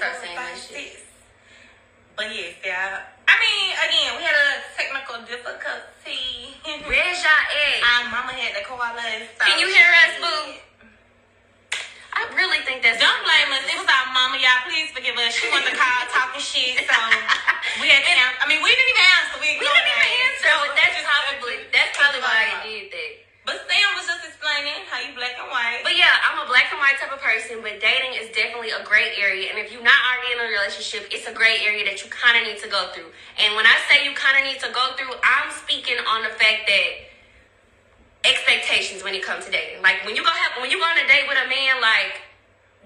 start saying that shit. But yes, yeah. I mean, again, we had a technical difficulty. Where's y'all at? Our mama had us. so Can you hear us, boo? I really think that's Don't blame us. It was our mama, y'all. Please forgive us. She wanted to call talking shit, so we had to answer. I mean, we didn't even answer. We, We didn't even answer, So that's just- probably that's probably why I did that. Sam was just explaining how you black and white. But yeah, I'm a black and white type of person, but dating is definitely a gray area. And if you're not already in a relationship, it's a gray area that you kind of need to go through. And when I say you kind of need to go through, I'm speaking on the fact that expectations when it comes to dating. Like when you go have when you go on a date with a man, like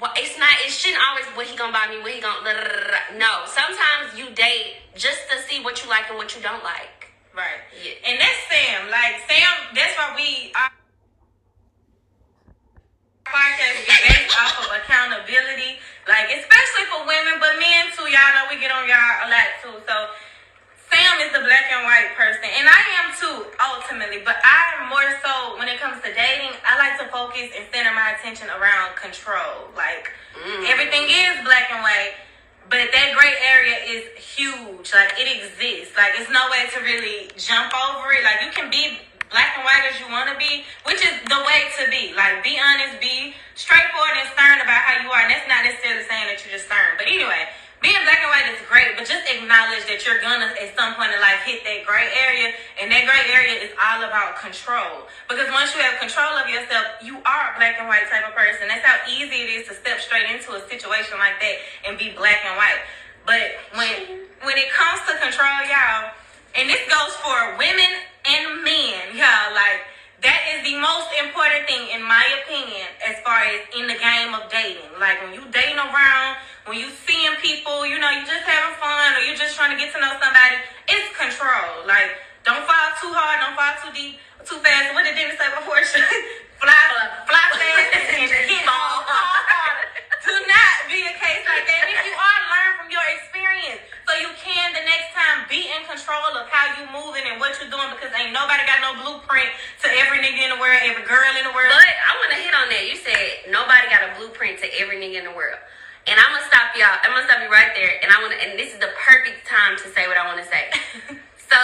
well, it's not. It shouldn't always what he gonna buy me, what he gonna. blah, blah, blah. No, sometimes you date just to see what you like and what you don't like. Right. Yeah. And that's Sam. Like Sam, that's why we our podcast is based off of accountability. Like especially for women, but men too. Y'all know we get on y'all a lot too. So Sam is the black and white person, and I am too ultimately. But I'm more so when it comes to dating. I like to focus and center my attention around control. Like mm. everything is black and white. But that gray area is huge. Like it exists. Like it's no way to really jump over it. Like you can be black and white as you want to be, which is the way to be. Like be honest, be straightforward and stern about how you are. And that's not necessarily saying that you're just stern. But anyway, being black and white is great, but just acknowledge that you're gonna at some point in life hit that gray area, and that gray area is all about control. Because once you have control of yourself, you are a black and white type of person. That's how easy it is to step straight into a situation like that and be black and white. But when when it comes to control, y'all, and this goes for women and men, y'all, like that is the most important thing in my opinion as far as in the game of dating. Like when you dating around, when you seeing people, you know, you just having fun or you're just trying to get to know somebody, it's control. Like don't fall too hard, don't fall too deep, too fast. What did Dennis say before? fly, fly fast and hit hard. Do not be a case like that. If you are, learn from your experience. So you can the next time be in control of how you moving and what you're doing because ain't nobody got no blueprint to every nigga in the world, every girl in the world. But I want to hit on that. You said nobody got a blueprint to every nigga in the world. And I'm gonna stop y'all. I'm gonna stop you right there. And I want to. And this is the perfect time to say what I want to say. so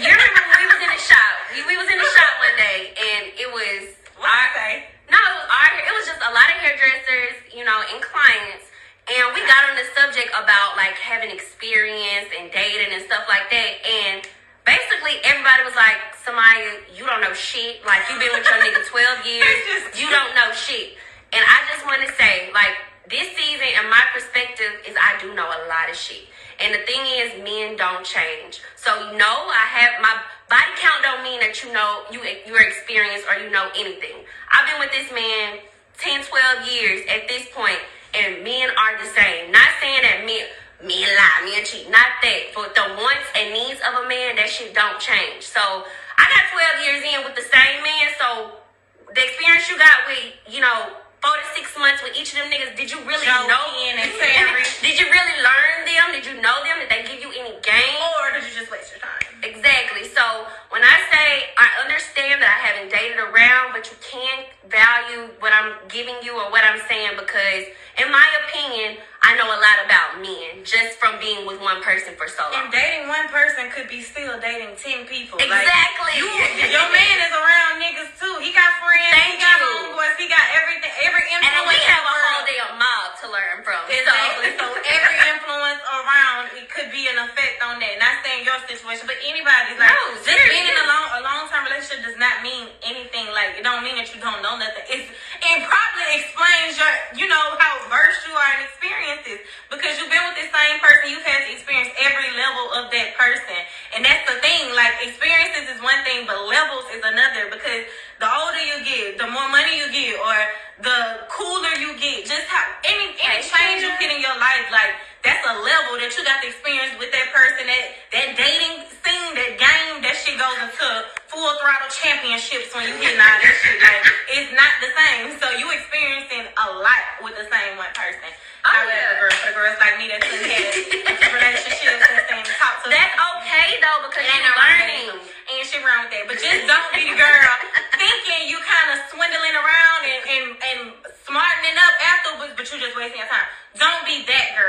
you remember when we was in the shop? We, we was in the shop one day, and it was What I say? no, it was our, it was just a lot of hairdressers, you know, and clients. And we got on the subject about like having experience and dating and stuff like that. And basically everybody was like, Samaya, you don't know shit. Like you've been with your nigga 12 years. You don't know shit. And I just want to say, like, this season and my perspective is I do know a lot of shit. And the thing is, men don't change. So no, I have my body count don't mean that you know you you're experienced or you know anything. I've been with this man 10, 12 years at this point, and men are the same. Not saying that men men lie, men cheat, not that. For the wants and needs of a man, that shit don't change. So I got 12 years in with the same man, so the experience you got with, you know, four to six months with each of them niggas, did you really Joe know? And Terry. did you really learn them? Did you know them? Did they give you any game? Or did you just waste your time? Exactly. So when I say I understand that I haven't dated around, but you can value what I'm giving you or what I'm saying because, in my opinion, I know a lot about men just from being with one person for so long. And dating one person could be still dating ten people. Like, Exactly. you, your man is around niggas too. He got friends. Thank he got you. homeboys. He got everything. Every influence. then we have a whole damn mob to learn from. Exactly. So, So every influence around it could be an effect on that. Not saying your situation, but anybody's like No, just being in a long a long term relationship does not mean anything. Like it don't mean that you don't know nothing. It's it probably explains your you know how versed you are in experiences because you've been with the same person. You've had to experience every level of that person, and that's the thing. Like experiences is one thing, but levels is another because the older you get, the more money you get, or the cooler you get. Just how any any change you get in your life, like that's a level that you got to experience with that person. That that dating scene, that game, that shit goes into full throttle championships when you getting all that shit. Like it's not the same. So you experiencing a lot with the same one person. Oh, However, yeah. girls, for the girls like me that done had relationships and talk to that's okay though because you're learning. Ain't shit wrong with that. But just don't be the girl thinking you kind of swindling around and, and, and smartening up afterwards, but you just wasting your time. Don't be that girl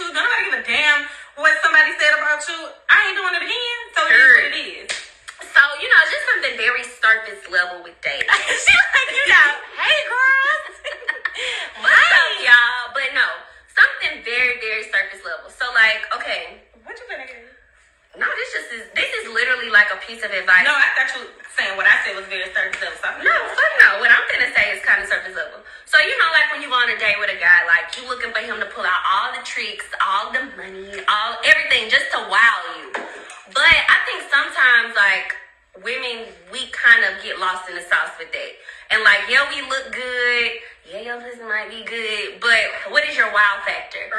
you. Don't nobody give a damn what somebody said about you. I ain't doing it again. So it is what it is. So, you know, just something very surface level with dating. She's like, you know, hey girls. What's up, y'all? But no, something very, very surface level. So, like, okay, What you finna get? No, this just is this is literally like a piece of advice. No, I thought you were saying what I said was very surface level. So No, fuck no. What I'm gonna say is kind of surface level. So you know, like when you go on a date with a guy, like you looking for him to pull out all the tricks, all the money, all everything, just to wow you. But I think sometimes, like women, we kind of get lost in the sauce with that. And like, yeah, we look good. Yeah, your pussy might be good, but what is your wow factor?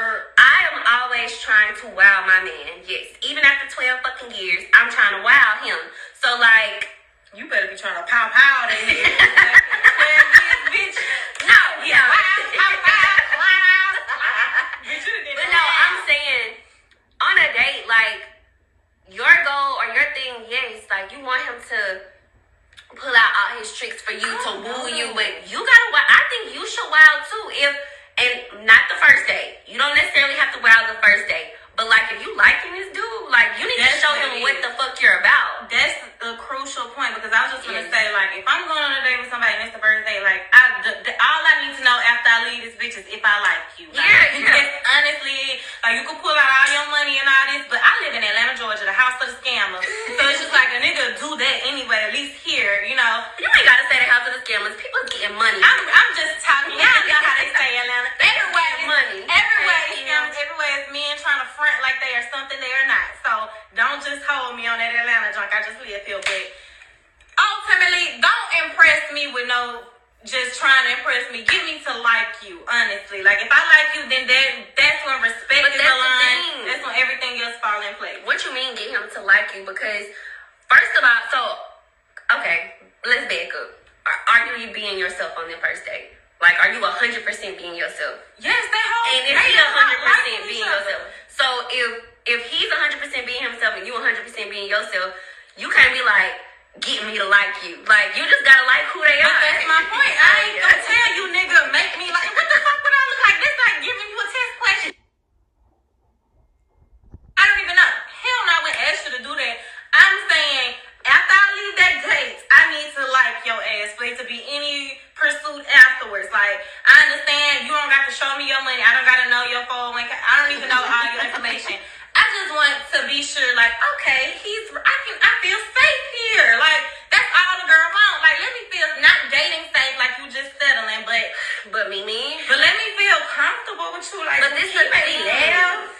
Always trying to wow my man. Yes, even after 12 fucking years, I'm trying to wow him. So like, You better be trying to pow pow that nigga. Bitch. no, yeah. Wow, pow pow, wow. Bitch, you done did But no, I'm saying on a date, like your goal or your thing, yes, like you want him to pull out all his tricks for you to woo know. you, but you gotta. wow- I think you should wow too. If and not the first date, you don't necessarily have to wow the first date. But like if you liking this dude, like you need That's to show him what the fuck you're about. That's a crucial point because I was just gonna Yeah. say, like, if I'm going on a date with somebody and it's the first date, like, I, the, the, all I need to know after I leave this bitch is if I like you. Like, Yeah, yeah. It's honestly, like, you can pull out all your money and all this, but I live in Atlanta, Georgia, the house of the scammer. so it's just like a nigga do that anyway, at least here, you know. You ain't gotta say the house of the scammers. People getting money. I'm, I'm just talking. Y'all know how they say Atlanta. Everywhere is Money. Everywhere is Thank you. scams. Everywhere is men trying to front like they are something they are not. So don't just hold me on that Atlanta junk. I just live here, but ultimately, don't impress me with no just trying to impress me. Get me to like you, honestly. Like if I like you, then that that's when respect But is that's the aligned. thing. That's when everything else fall in place. What you mean get him to like you? Because all, so okay, let's back up. Are, are you being yourself on the first date? Like, are you hundred percent being yourself? Yes, they hold. And if he's hundred percent liking being each other. yourself, so if if he's hundred percent being himself and you hundred percent being yourself, you can't be like get me to like you. Like you just gotta like who they But are. that's my point. I ain't gonna tell you, nigga, make me like. What the fuck would I look like? This like giving you a test question. I don't even know. Hell no, I wouldn't ask you to do that. I'm saying after I leave that date, I need to like your ass for it to be any pursuit afterwards. Like I understand you don't got to show me your money. I don't got to know your phone. Like I don't even know all your information. I just want to be sure, like, okay, he's I can I feel safe here. Like that's all the girl wants. Like let me feel not dating safe, like you just settling, but But Mimi, but let me feel comfortable with you. Like But this is he the thing.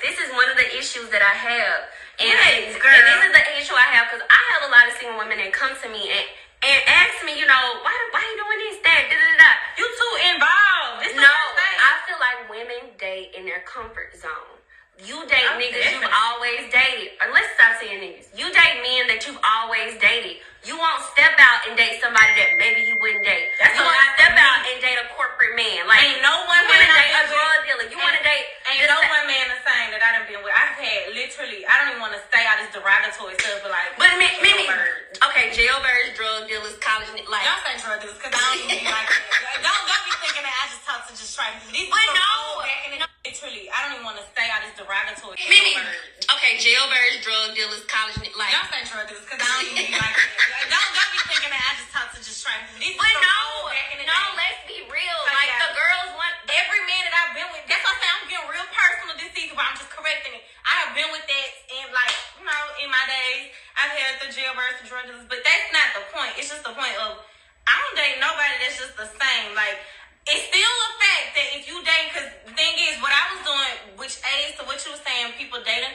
This is one of the issues that I have. And, Yes, and this is the issue I have because I have a lot of single women that come to me and, and ask me, you know, why why you doing this, that, da, da, da. You too involved. It's the No, first date. I feel like women date in their comfort zone. You date Oh, niggas you've always dated. Or let's stop saying niggas. You date men that you've always dated. You won't step out and date somebody that maybe you wouldn't date. That's you won't step out and date a corporate man. Like Ain't no one you wanna date a drug dealer. You wanna Ain't- date Ain't no one man the same that I done been with. I've had literally, I don't even want to say all this derogatory stuff, but like, But me, me, me, okay, jailbirds, drug dealers, college, like. Don't say drug dealers, because I don't even like that. Don't, don't be thinking that I just talk to just try. These But no. Old back in the Literally, I don't even want to say all this derogatory Mimi, okay, jailbirds, drug dealers, college, like. Don't say drug dealers, because I don't even like that. Don't, don't be thinking that I just talk to just try people. These But no, back in the no, day. let's be real. Like Like that. the girls want. every man that I've been with, that's why I say I'm getting real personal this season, but I'm just correcting it. I have been with that in like, you know, in my days. I've had the jailbirds and drug dealers, but that's not the point. It's just the point of I don't date nobody that's just the same. Like, it's still a fact that if you date, because the thing is, what I was doing, which aids to what you were saying, people dating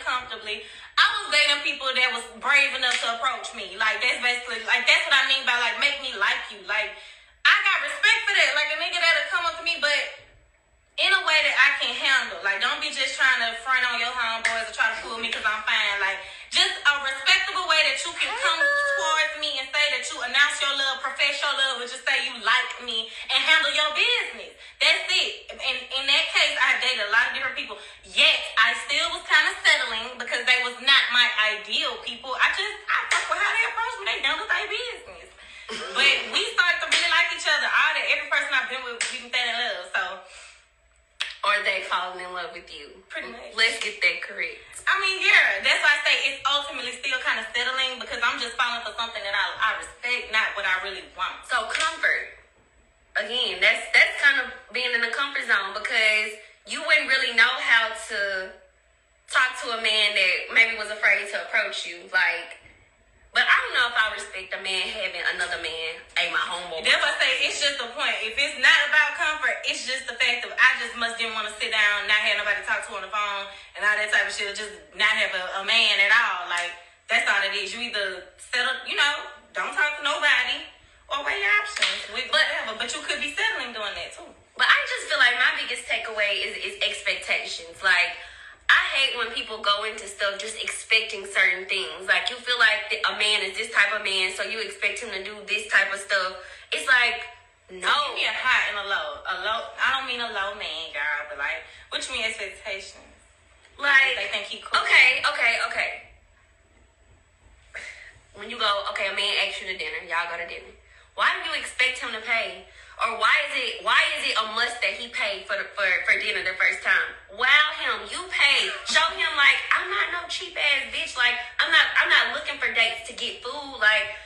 I was dating people that was brave enough to approach me. Like that's basically like that's what I mean by like make me like you. Like I got respect for that. Like a nigga that'll come up to me, but in a way that I can handle. Like, don't be just trying to front on your homeboys or try to fool me because I'm fine. Like, just a respectable way that you can come towards me and say that you announce your love, profess your love, or just say you like me and handle your business. That's it. And in that case, I dated a lot of different people. Yet, I still was kind of settling because they was not my ideal people. I just, I fuck with how they approach me. They handle their business. But we started to really like each other. All that, every person I've been with, we can fall in love. So, are they falling in love with you? Pretty much. Let's get that correct. I mean, yeah, that's why I say it's ultimately still kind of settling because I'm just falling for something that I, I respect, not what I really want. So comfort. Again, that's that's kind of being in the comfort zone because you wouldn't really know how to talk to a man that maybe was afraid to approach you. Like but I don't know if I respect a man having another man, hey, my homeboy. That's what I say. It's just the point. If it's not about comfort, it's just the fact that I just must didn't want to sit down, not have nobody to talk to on the phone, and all that type of shit. Just not have a, a man at all. Like that's all it is. You either settle, you know, don't talk to nobody, or weigh your options with whatever. But you could be settling doing that too. But I just feel like my biggest takeaway is is expectations. Like I hate when people go into stuff just expecting certain things. Like you feel like a man is this type of man, so you expect him to do this type of stuff. It's like no. So give me a high and a low. A low. I don't mean a low man, girl, but like, what you mean expectations? Like, they think he cool. Okay, okay, okay. When you go, okay, a man asks you to dinner, y'all go to dinner. Why do you expect him to pay? Or why is it why is it a must that he paid for the, for for dinner the first time? Wow him, you pay. Show him like I'm not no cheap ass bitch. Like I'm not I'm not looking for dates to get food. Like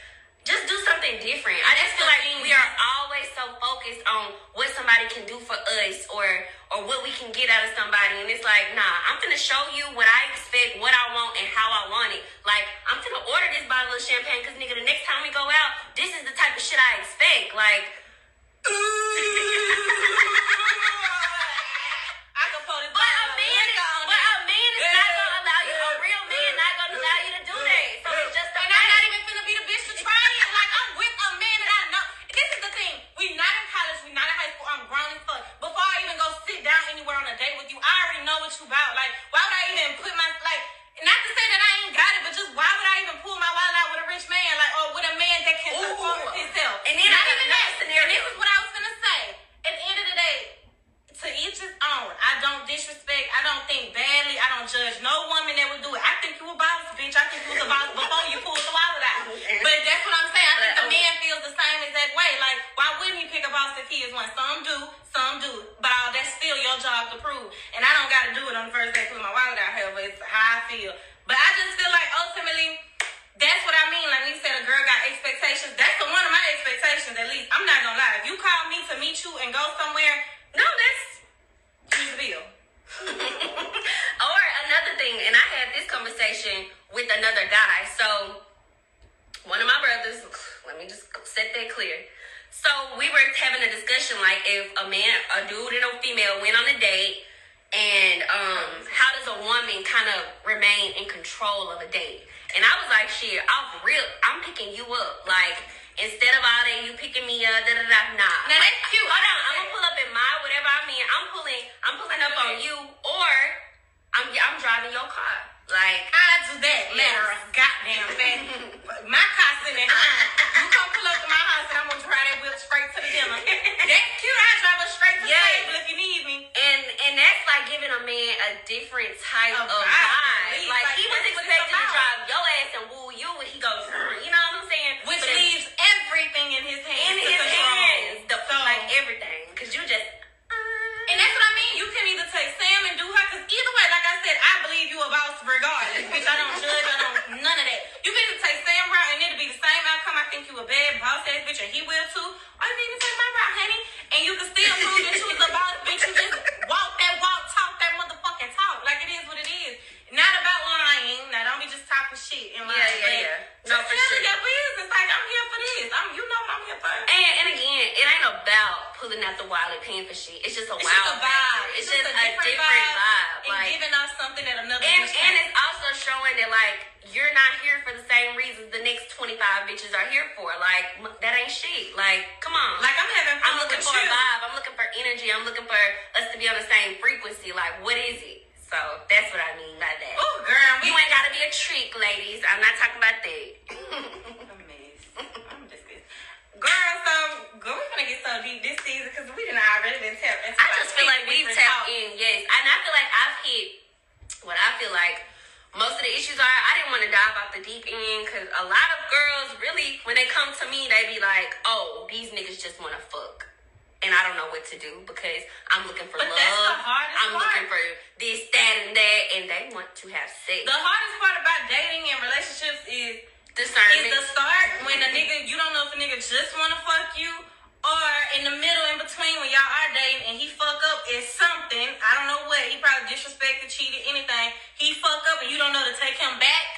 just do something different. I just feel like we are always so focused on what somebody can do for us or or what we can get out of somebody, and it's like, nah, I'm gonna show you what I expect, what I want, and how I want it. Like I'm gonna order this bottle of champagne because nigga, the next time we go out, this is the type of shit I expect. Like anywhere on a date with you, I already know what you about. Like why would I even put my like? Not to say that I ain't got it, but just why would I even pull my wallet out with a rich man, like, or with a man that can support himself? And then not even that scenario. This is what I was gonna say. At the end of the day, to each his own. I don't disrespect. I don't think badly. I don't judge no woman that would do it. I think you a boss, bitch. I think you was a boss before you pulled the wallet out. But that's what I'm saying. I think the man feels the same exact way. Like, why wouldn't he pick a boss if he is one? Some do, some do. But uh, that's still your job to prove. And I don't got to do it on the first day pulling my wallet out. However, it's how I feel. But I just feel like ultimately, that's what I mean. Like when you said a girl got expectations, that's the one of my expectations at least. I'm not gonna lie. If you call you and go somewhere, no, that's the bill. or another thing, and I had this conversation with another guy. So one of my brothers, let me just set that clear. So we were having a discussion like if a man, a dude and a female went on a date and um, how does a woman kind of remain in control of a date? And I was like, shit, I'm real, I'm picking you up. Like, instead of all that, you picking me up, da da da, nah. Now that's cute. Hold on, I'm gonna pull up in my whatever I mean. I'm pulling, I'm pulling up on you, or I'm, I'm driving your car. Like, I do that, yes. goddamn fat. my car's sitting at home. You come pull up to my house and I'm gonna drive that wheel straight to the dinner. That's cute. I drive her straight to yes. the table if you need me. And and that's like giving a man a different type of, of vibe. Like, like, he was expecting to drive your ass and woo you, and he goes, you know what I'm saying? Which but leaves everything in his hands. In his hands, the, so, like everything, because you just. And that's what I mean. You can either take Sam and do her, because either way, like I said, I believe you a boss regardless. Bitch, I don't judge. I don't none of that. You can either take Sam route and it'll be the same outcome. I think you a bad boss ass bitch, and he will too. Or you can even take my route, honey, and you can still prove that you was a boss bitch. You just walk that walk, talk that motherfucking talk. Like it is what it is. Not about lying. Now don't be just talking shit and lying. Yeah, yeah, yeah. No, for sure. Your business. Like I'm here for this. I'm. You know what I'm here for. And, and again, it ain't about pulling out the wallet, paying for shit. It's just a it's wild just a vibe. It's, it's just, just, a different, different vibe. vibe. And like, giving us something that another. And, and it's also showing that like you're not here for the same reasons the next 25 bitches are here for. Like that ain't shit. Like come on. Like I'm having. I'm looking for you. a vibe. I'm looking for energy. I'm looking for us to be on the same frequency. Like what is it? So that's what I mean by that. Oh, girl, you ain't gotta be a trick, ladies. I'm not talking about that. I'm just kidding. Girl, so girl, we're gonna get so deep this season because we didn't already been tapped. I just feel like we've tapped in, yes, and I feel like I've hit what I feel like most of the issues are. I didn't want to dive off the deep end because a lot of girls really, when they come to me, they be like, "Oh, these niggas just want to fuck." And I don't know what to do because I'm looking for But love. that's the hardest I'm part. looking for this, that, and that, and they want to have sex. The hardest part about dating and relationships is Discernment. is the start when a nigga you don't know if a nigga just wanna fuck you or in the middle in between when y'all are dating and he fuck up is something. I don't know what. He probably disrespected, cheated, anything. He fuck up and you don't know to take him back.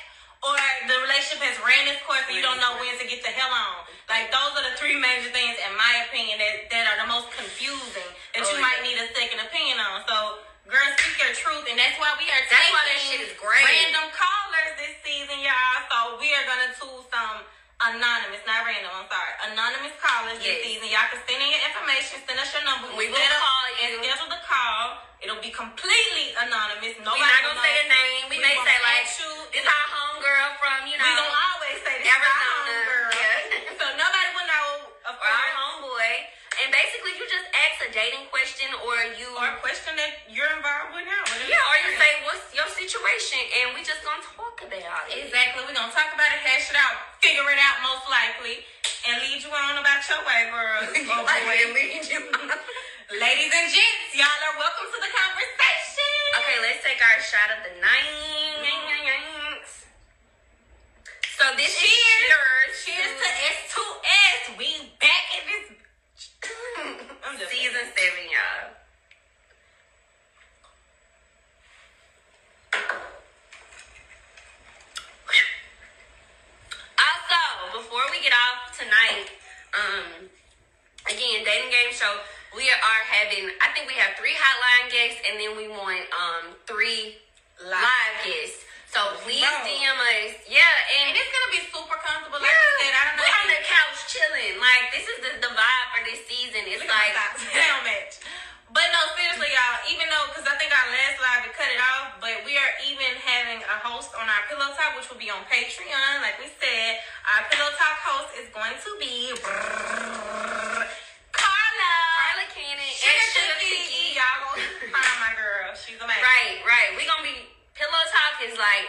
Or the relationship has ran its course and you don't know when to get the hell on. Like those are the three major things in my opinion that, that are the most confusing that Oh, you yeah. might need a second opinion on. So girls speak your truth and that's why we are That's taking why that shit is great. random callers this season, y'all. So we are gonna choose some anonymous, not random, I'm sorry. Anonymous callers this Yes. season. Y'all can send in your information, send us your number. We will call and you. schedule the call. It'll be completely anonymous. We're not gonna say a name. We, We may say like, you. "This our homegirl from you know We gonna always say this Arizona." Yeah. So nobody will know, of or our homeboy," and basically you just ask a dating question, or you Or a question that you're involved with now. yeah, or you say, "What's your situation?" and we just gonna talk about it. Exactly. We're gonna talk about it, hash it out, figure it out most likely, and lead you on about your way, girl. Oh, Like, lead you. Ladies and gents, y'all are welcome to the conversation. Okay, let's take our shot of the night. So this Cheers. is yours. Cheers to S2S. We back in this season seven, y'all. Also, before we get off tonight, um, again, dating game show. We are having. I think we have three hotline guests, and then we want um three Live. live guests. So please Bro. DM us. Yeah, and And it's gonna be super comfortable. Like yeah, you said, I don't know. we're on the couch chilling. Like this is the, the vibe for this season. It's Look like down match. But no, seriously, y'all. Even though, because I think our last live we cut it off, but we are even having a host on our Pillow Talk, which will be on Patreon. Like we said, our Pillow Talk host is going to be Carla. Carla Cannon Sugar and Sugar. Cookie. Y'all gonna find my girl. She's amazing. Right, right. We gonna be pillow talk is like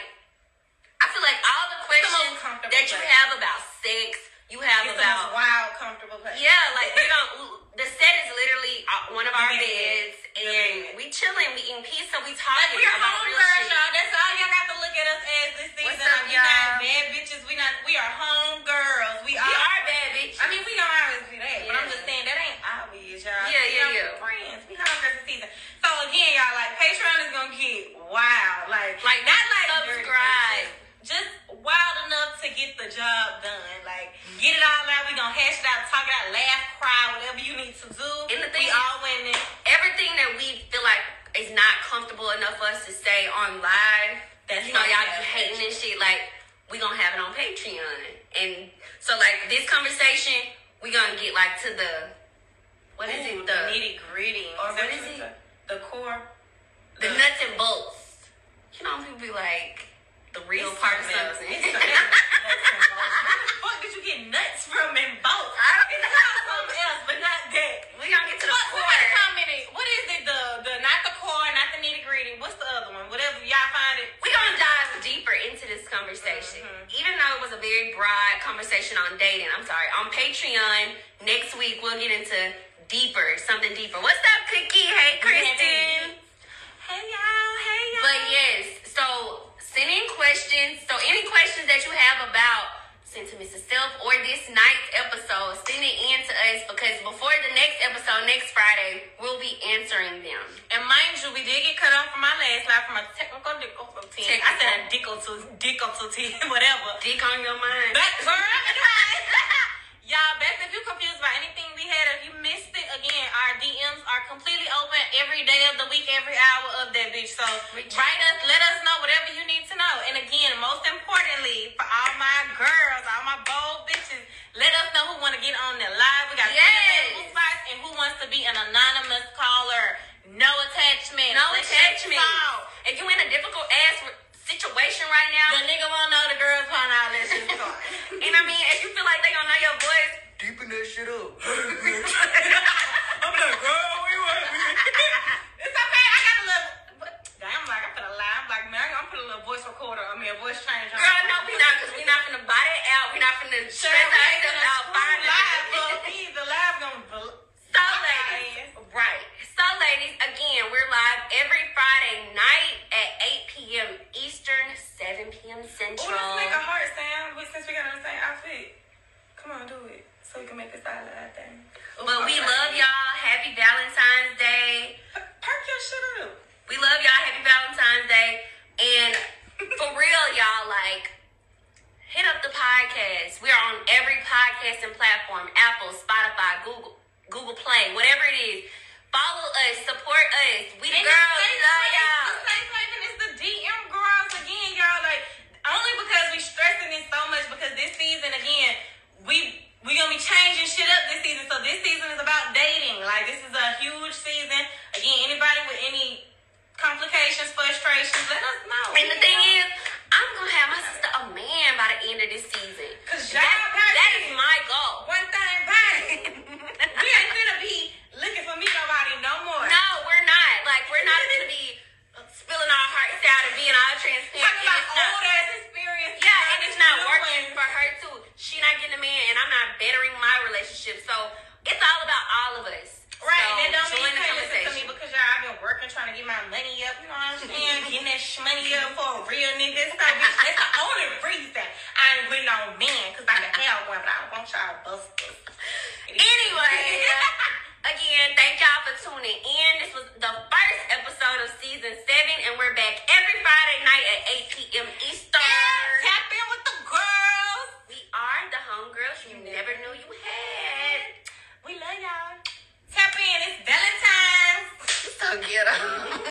I feel like all the questions comfortable that you place. have about sex, you have It's the about wild, comfortable place. yeah, like we don't. The set is literally uh, one of our The bed. beds, The and bed. we chilling, we eating pizza, we Like talking we are about home girls, y'all. That's all y'all got to look at us as this season. What's up, Like, we not y'all? bad bitches. We not. We are home girls. We, We are bad bitches. I mean, we don't always be that, but I'm Yeah. just saying that ain't obvious, y'all. Yeah, We yeah, are yeah. Friends. We home girls this season. So again, y'all, like Patreon is gonna get wild. Like, Like, not like dirty, subscribe. Just wild enough to get the job done. Like, get it all out. We gonna hash it out, talk it out, laugh, cry, whatever you need to do. And the thing we is- all winning. everything that we feel like is not comfortable enough for us to say on live, That's you know, y'all be hating this shit, like, we gonna have it on Patreon. And so, like, this conversation, we gonna get, like, to the, what is Ooh, it? The, nitty gritty. or what is it? the- The core. the nuts and bolts. You know, people be like, the real It's part of something else. something. It's something else. Nuts and bolts. Where the fuck did you get nuts from and bolts? I don't It's called something else, but not that. we gonna get to the Fuck, core. somebody commented. What is it? The the not the core, not the nitty gritty. What's the other one? Whatever y'all find it. We're gonna dive deeper into this conversation. Mhm. Even though it was a very broad conversation on dating, I'm sorry. On Patreon, next week we'll get into deeper, something deeper. What's up, Cookie? Hey, Kristen. Hey y'all. Hey y'all. But yes, so send in questions. So any questions that you have about Sentiments of Self or this night's episode, send it in to us because before the next episode, next Friday, we'll be answering them. And mind you, we did get cut off from my last live from a technical difficulty. I said a difficulty, whatever. Dick on your mind. But girl, y'all, best if you confused by anything we had, if you missed it, again, our DMs are completely open every day of the week, every hour of that bitch. So write us, let us know whatever you need to know. And again, most importantly, for all my girls, all my bold bitches, let us know who want to get on the live. We got three Yes. available spots, and who wants to be an anonymous caller. No attachment. No Let's attachment. talk. If you in a difficult ass situation right now, The nigga wanna know the girls want all that shit. talk. and I mean, if you feel like they gonna know your voice, deepen that shit up. podcast. We're on every podcasting platform Apple, Spotify, Google, Google Play, whatever it is. Follow us, support us. We and girls love y'all. The same thing is the DM girls again, y'all. Like only because we stressing this so much because this season again we we gonna be changing shit up this season. So this season is about dating. Like this is a huge season. Again, anybody with any complications, frustrations, let us know. And the thing know. is. I'm gonna have my sister a man by the end of this season. Cause That, y'all that this. is my goal. one thing about we ain't gonna be looking for me nobody no more. No, we're not. Like we're not gonna be spilling our hearts out and being all transparent. Talking about it's